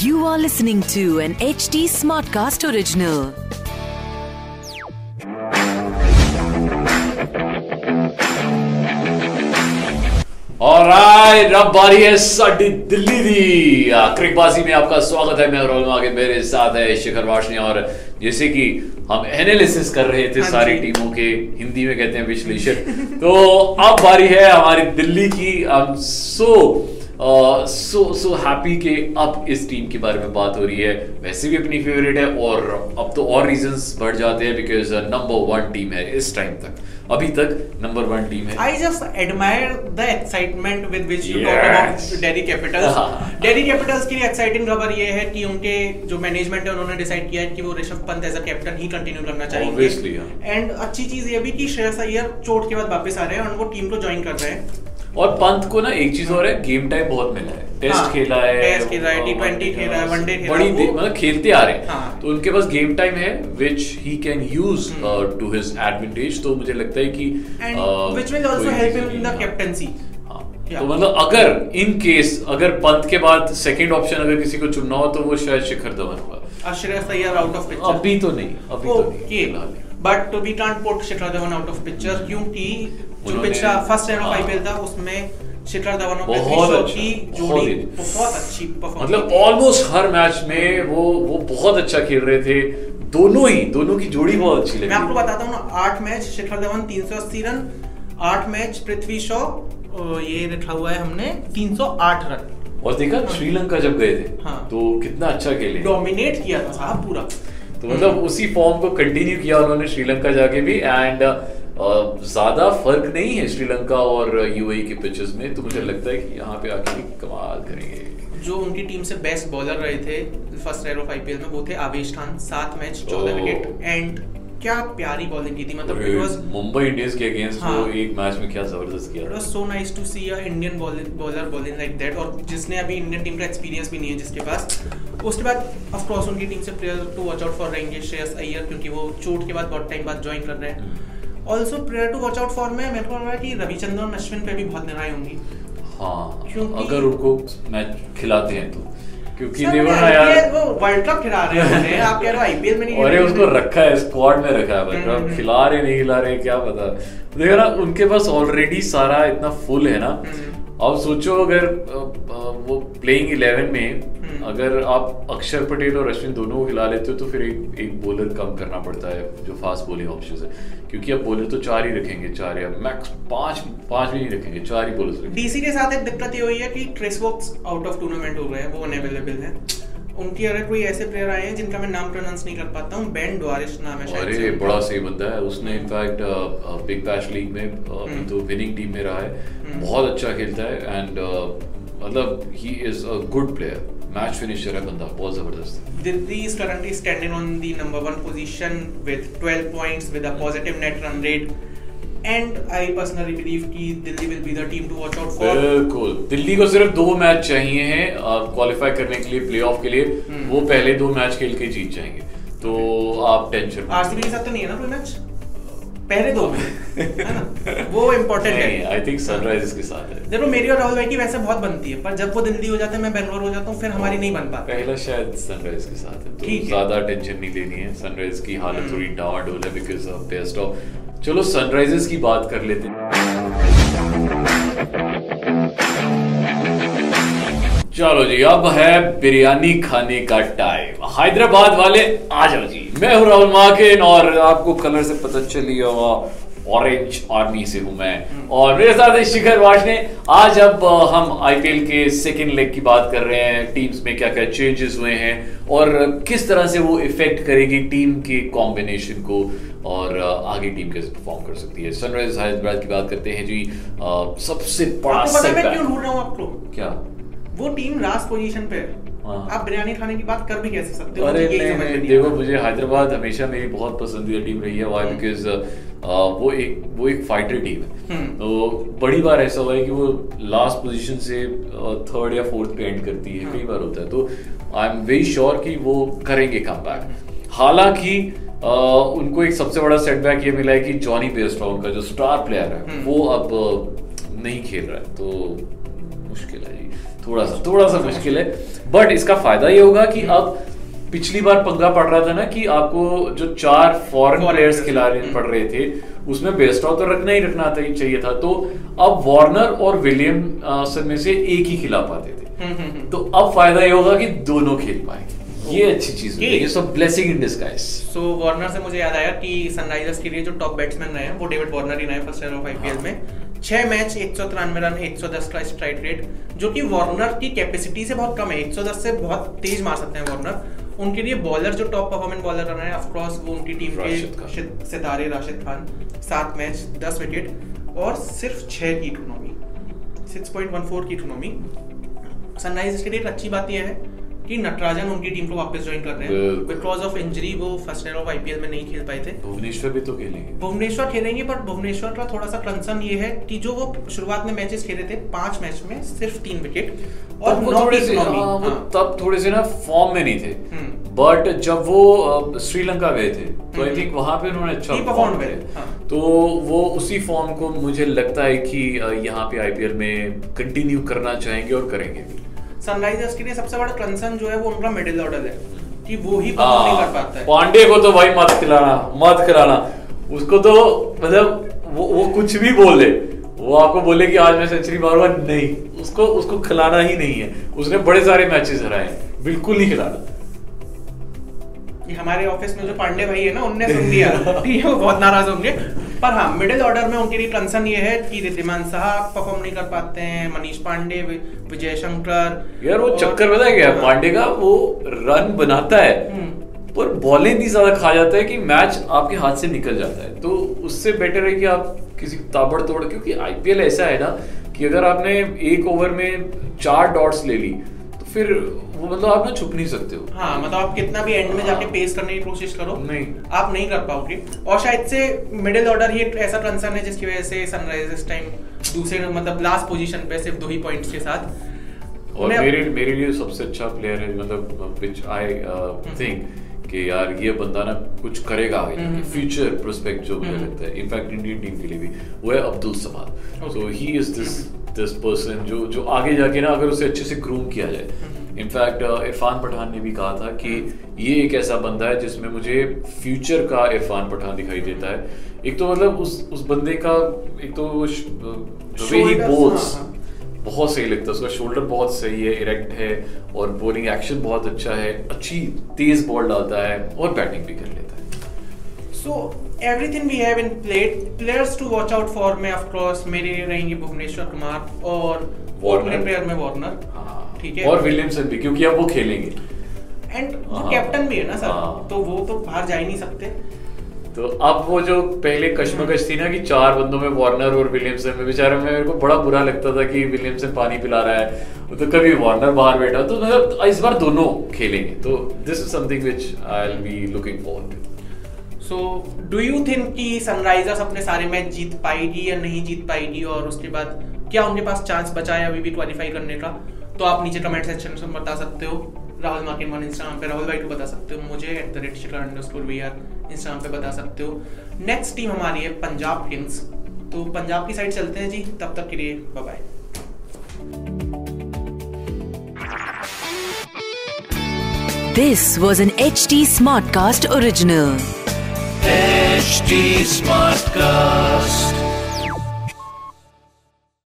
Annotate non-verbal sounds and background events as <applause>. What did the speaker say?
You are listening to an HD Smartcast original. Alright अब बारी है साडी दिल्ली दी क्रिकबाजी में आपका स्वागत है मैं रोल आगे मेरे साथ है शिखर वाशनी और जैसे कि हम एनालिसिस कर रहे थे हाँ सारी टीमों के हिंदी में कहते हैं विश्लेषण तो अब बारी है हमारी दिल्ली की। आई सो सो सो हैप्पी कि अब इस टीम के बारे में बात हो रही है वैसे भी अपनी फेवरेट है और अब तो और रीजंस बढ़ जाते हैं बिकॉज़ नंबर वन टीम है इस टाइम तक अभी तक नंबर वन टीम है I just admire the excitement with which you Yes. talk about Delhi Capitals. हाँ। <laughs> Delhi Capitals के लिए एक्साइटिंग खबर ये है कि उनके जो मैनेजमेंट है उन्होंने डिसाइड किया है कि वो Rishabh Pant as a captain he continue करना चाहेंगे हाँ। एंड अच्छी चीज़ ये भी कि श्रेयस अय्यर चोट के बाद वापस आ रहे हैं और वो टीम को ज्वाइन कर रहे हैं और पंत को ना एक चीज़ और है गेम टाइम बहुत मिला है टेस्ट हाँ, खेला है टेस्ट खेला है, और T20 खेला है, वनडे खेला बड़ी है, मतलब खेलते आ रहे हैं हाँ। तो उनके पास गेम टाइम है which he can use. To his advantage तो मुझे लगता है कि which will also help him in the. Yeah. तो मतलब अगर इन केस अगर पंत के बाद सेकंड ऑप्शन अगर किसी को चुनना हो तो वो शायद शिखर धवन होगा Shreyas Iyer out of picture अभी तो नहीं अभी तो नहीं। But we can't put Shikhar Dhawan out of picture क्योंकि जो पिछला फ़र्स्ट ईयर ऑफ़। आईपीएल था उसमें शिखर धवन और बहुत अच्छा, की जोड़ी बहुत अच्छी परफॉर्म मतलब ऑलमोस्ट हर मैच में वो वो बहुत अच्छा खेल रहे थे दोनों ही दोनों की जोड़ी बहुत अच्छी लगी मैं आपको बताता हूँ ना आठ मैच शिखर धवन 380 रन आठ मैच पृथ्वी शॉ ये लिखा हुआ है हमने 308 रन और देखा हाँ। श्रीलंका जब गए थे हाँ। तो कितना अच्छा खेले डोमिनेट किया था साहब पूरा तो मतलब उसी फॉर्म को कंटिन्यू किया उन्होंने श्रीलंका जाके भी एंड ज़्यादा फ़र्क नहीं है श्रीलंका और यूएई के पिचेस में तो मुझे लगता है कि यहाँ पे आके कमाल करेंगे। जो उनकी टीम से बेस्ट बॉलर रहे थे फ़र्स्ट ईयर ऑफ़ आईपीएल में वो थे आवेश खान सात मैच चौदह विकेट एंड क्या प्यारी बॉलिंग की थी मतलब इट वाज मुंबई इंडियंस के अगेंस्ट हाँ। वो एक मैच में क्या ज़बरदस्त इट किया was so nice to see a Indian bowler bowling like that और जिसने अभी इंडियन टीम का एक्सपीरियंस भी नहीं है जिसके पास। उसके बाद ऑफ़ कोर्स उनकी टीम से player to watch out for रहेंगे श्रेयस अय्यर क्योंकि वो चोट के बाद बहुत टाइम बाद ज्वाइन कर रहे हैं। Also player to watch out for में मेरे को लग रहा है कि रविचंद्रन अश्विन पे भी बहुत निराई होंगी। हाँ क्योंकि- अगर उनको मैच खिलाते हैं तो। क्योंकि देवर ना यार वो वर्ल्ड कप खिला रहे हैं आप कह रहे हो आईपीएल में नहीं अरे उसको रखा है स्क्वाड में रखा है वर्ल्ड मतलब हम्म। खिला रहे नहीं खिला रहे क्या पता। देखो ना उनके पास ऑलरेडी सारा इतना फुल है ना। हम्म। अब सोचो अगर वो प्लेइंग इलेवन में हम्म। अगर आप अक्षर पटेल और अश्विन दोनों को खिला लेते हो तो फिर एक एक बॉलर कम करना पड़ता है जो फास्ट बॉलिंग ऑप्शन है। क्योंकि अब बॉलर तो चार ही रखेंगे चार या मैक्स पाँच पाँच भी नहीं रखेंगे चार ही बोलर डीसी के साथ एक दिक्कत ये हुई है कि trace walks out of tournament हो गए हैं वो अनअवेलेबल हैं। उनकी अगर कोई ऐसे प्लेयर आए हैं जिनका मैं नाम प्रोनाउंस नहीं कर पाता हूँ बेन डोरिस नाम है शायद अरे बड़ा सही बंदा है उसने इनफैक्ट बिग बैश लीग में अभी हम्म। तो विनिंग टीम में रहा है हम्म। बहुत अच्छा खेलता है एंड मतलब he is a good player match finisher है बंदा बहुत ज़बरदस्त Delhi is currently standing on the number one position with 12 points with a positive net run rate. And I personally believe कि Delhi will be the team to watch out for. बिल्कुल। दिल्ली को सिर्फ़ दो match चाहिए हैं qualify करने के लिए प्लेऑफ के लिए। हम्म। वो पहले दो मैच खेल के जीत जाएँगे। तो आप टेंशन आरसीबी के साथ तो नहीं है ना कोई मैच पहले दो में <laughs> वो इम्पोर्टेंट है। आई थिंक सनराइजर्स के साथ है। देखो मेरी और राहुल भाई की वैसे बहुत बनती है पर जब वो दिल्ली हो जाते हैं मैं बेंगलोर हो जाता हूँ फिर हमारी नहीं बन पाती। पहला शायद सनराइज के साथ है। तो ज़्यादा टेंशन नहीं लेनी है। सनराइज की हालत हम्म। थोड़ी डावाडोल है बिकॉज़ ऑफ़ बेस्ट ऑफ़ चलो सनराइजर्स की बात कर लेते हैं। चलो जी, अब है बिरयानी खाने का टाइम हैदराबाद वाले आ जाओ जी। मैं हूँ राहुल माकिन और आपको कलर से पता चली होगा ऑरेंज आर्मी से हूँ मैं। और मेरे साथ शिखर वाशने आज अब हम आईपीएल के सेकेंड लेग की बात कर रहे हैं। टीम्स में क्या क्या चेंजेस हुए हैं और किस तरह से वो इफ़ेक्ट करेगी टीम के कॉम्बिनेशन को। और आगे टीम कैसे परफॉर्म कर सकती है। सनराइज हैदराबाद की बात करते हैं जी। सबसे बड़ा मैं क्यों ढूंढ रहा हूँ आपको? क्या? वो टीम लास्ट पोजीशन पे है। हाँ। आप बिरयानी खाने की बात कर भी कैसे सकते हो? अरे नहीं नहीं देखो मुझे हैदराबाद हमेशा मेरी बहुत पसंदीदा टीम रही है। वाई बिकॉज़ वो एक वो एक फाइटर टीम है। हम्म। तो बड़ी बार ऐसा हुआ है कि वो लास्ट पोजीशन से थर्ड या फोर्थ पे एंड करती है। हाँ। कई बार होता है। तो आई एम वेरी श्योर कि वो करेंगे कम हालाँकि उनको एक सबसे बड़ा सेटबैक ये मिला है कि जॉनी बेस्ट्रॉन्ग का जो स्टार प्लेयर है हम्म। वो अब नहीं खेल रहा है। तो मुश्किल है जी। थोड़ा सा थोड़ा सा मुश्किल है। बट इसका फ़ायदा ये होगा कि अब पिछली बार पंगा पड़ रहा था ना कि आपको जो चार फॉरेन प्लेयर्स players, खिला रहे हम्म। पड़ रहे थे उसमें बेस्टॉ तो रखना ही रखना था चाहिए था। तो अब वार्नर और विलियम में से एक ही खिला पाते थे। हम्म, हम्म। तो अब फ़ायदा ये होगा कि दोनों खेल पाएँगे। ये अच्छी चीज़ है। ये- है so blessing in disguise so Warner से मुझे याद आया कि सनराइजर्स के लिए जो टॉप बैट्समैन रहे हैं वो डेविड वार्नर ही रहे फ़र्स्ट ईयर ऑफ़ आईपीएल में। छह मैच एक सौ तिरानवे रन एक सौ दस का स्ट्राइक रेट जो कि वार्नर की कैपेसिटी से बहुत कम है। एक सौ दस से बहुत तेज मार सकते हैं वार्नर उनके लिए बॉलर जो टॉप परफॉर्मेंट बॉलर रहे हैं ऑफकोर्स वो उनकी टीम के सितारे राशिद खान। सात मैच दस विकेट और सिर्फ़ छह की economy six point one four की इकोनॉमी सनराइजर्स के लिए एक अच्छी बात यह है कि नटराजन उनकी टीम को वापस ज्वाइन कर रहे हैं बिकॉज़ ऑफ़ इंजरी वो फ़र्स्ट ईयर ऑफ़ आईपीएल में नहीं खेल पाए थे भुवनेश्वर भी तो खेलेंगे भुवनेश्वर खेलेंगे पर भुवनेश्वर का थोड़ा सा कंसर्न ये है कि जो वो शुरुआत में मैचेस खेले थे पाँच मैच में सिर्फ़ तीन विकेट और थोड़े से इकोनॉमी हाँ, वो हाँ। तब थोड़े से ना फॉर्म में नहीं थे हम्म। बट जब वो श्रीलंका गए थे तो आई हम्म। थिंक वहाँ पे उन्होंने अच्छा perform किया। हाँ। तो वो उसी फॉर्म को मुझे लगता है कि यहाँ पे आईपीएल में कंटिन्यू करना चाहेंगे और करेंगे भी सनराइजर्स के लिए सबसे बड़ा कंसर्न जो है वो उनका मिडिल ऑर्डर है कि वो ही परफॉर्म नहीं कर पाता है। पांडे को तो भाई मत खिलाना मत खिलाना। उसको तो मतलब वो वो कुछ भी बोल दे वो आपको बोले कि आज मैं सेंचुरी मारूँगा नहीं उसको उसको खिलाना ही नहीं है। उसने बड़े सारे मैचेस हराए बिल्कुल नहीं खिलाना। ये हमारे ऑफ़िस में जो पांडे भाई है ना उनने सुन लिया। ठीक <laughs> है <laughs> वो बहुत नाराज़ होंगे। पर हाँ मिडिल ऑर्डर में उनके लिए कंसर्न ये है कि रिद्धिमान साहब परफॉर्म नहीं कर पाते हैं मनीष पांडे विजय शंकर यार वो चक्कर पता है क्या हाँ। पांडे का वो रन बनाता है हम्म। पर बॉलें इतनी ज़्यादा खा जाता है कि मैच आपके हाथ से निकल जाता है तो उससे बेटर है कि आप किसी ताबड़ तोड़ क्योंकि आईपीएल ऐसा है ना कि अगर आपने एक ओवर में चार डॉट्स ले ली फिर वो मतलब आप ना छुप नहीं सकते हो। हाँ मतलब आप कितना भी एंड में जाके पेस करने की कोशिश करो नहीं। आप नहीं कर पाओगे। और शायद से मिडिल ऑर्डर ही ऐसा कंसर्न है जिसकी वजह से सनराइजर्स टाइम दूसरे मतलब लास्ट पोजीशन पे सिर्फ़ दो ही पॉइंट्स के साथ। और मेरे मेरे लिए सबसे अच्छा प्लेयर है मतलब विच आई थिंक कि यार ये बंदा ना कुछ करेगा आगे हम्म, फ्यूचर प्रोस्पेक्ट जो मुझे हम्म। लगता है इनफैक्ट इंडियन टीम के लिए भी वो है Abdul Samad. So he is this this person जो जो आगे जाके ना अगर उसे अच्छे से ग्रूम किया जाए। हम्म। इनफैक्ट इरफान पठान ने भी कहा था कि ये एक ऐसा बंदा है जिसमें मुझे फ्यूचर का इरफान पठान दिखाई देता है। एक तो मतलब उस उस बंदे का एक तो वे ही बोल्स हाँ, हाँ। बहुत सही लगता है। उसका शोल्डर बहुत सही है इरेक्ट है और बॉलिंग एक्शन बहुत अच्छा है। अच्छी तेज बॉल डालता है और बैटिंग भी कर लेता है। So everything we have in plate players to watch out for में ऑफ़ कोर्स मेरे रहेंगे भुवनेश्वर कुमार और वार्नर। प्लेयर में वार्नर हाँ। ठीक है? और विलियमसन भी क्योंकि अब वो खेलेंगे। एंड वो हाँ। कैप्टन भी है ना सर? हाँ। तो वो तो बाहर जा ही नहीं सकते। तो अब वो जो पहले कश्मकश थी ना कि चार बंदों में वार्नर और विलियमसन में बेचारा मैं मेरे को बड़ा बुरा लगता था कि विलियमसन पानी पिला रहा है। तो कभी वार्नर बाहर बैठा तो मतलब इस बार दोनों खेलेंगे। तो this is something which I will be looking forward so do you think कि सनराइजर्स अपने सारे मैच जीत पाएगी या नहीं जीत पाएगी और उसके बाद क्या उनके पास चांस बचा है अभी भी क्वालिफाई करने का? तो आप नीचे कमेंट सेक्शन में बता सकते हो। राहुल मार्किन वन इंस्टाग्राम पे, राहुल भाई को बता सकते हो। मुझे at the rate Shikhar under we are Instagram पे बता सकते हो। नेक्स्ट टीम हमारी है पंजाब किंग्स। तो पंजाब की साइड चलते हैं जी। तब तक के लिए bye bye This was an HT Smartcast original. HD Smartcast.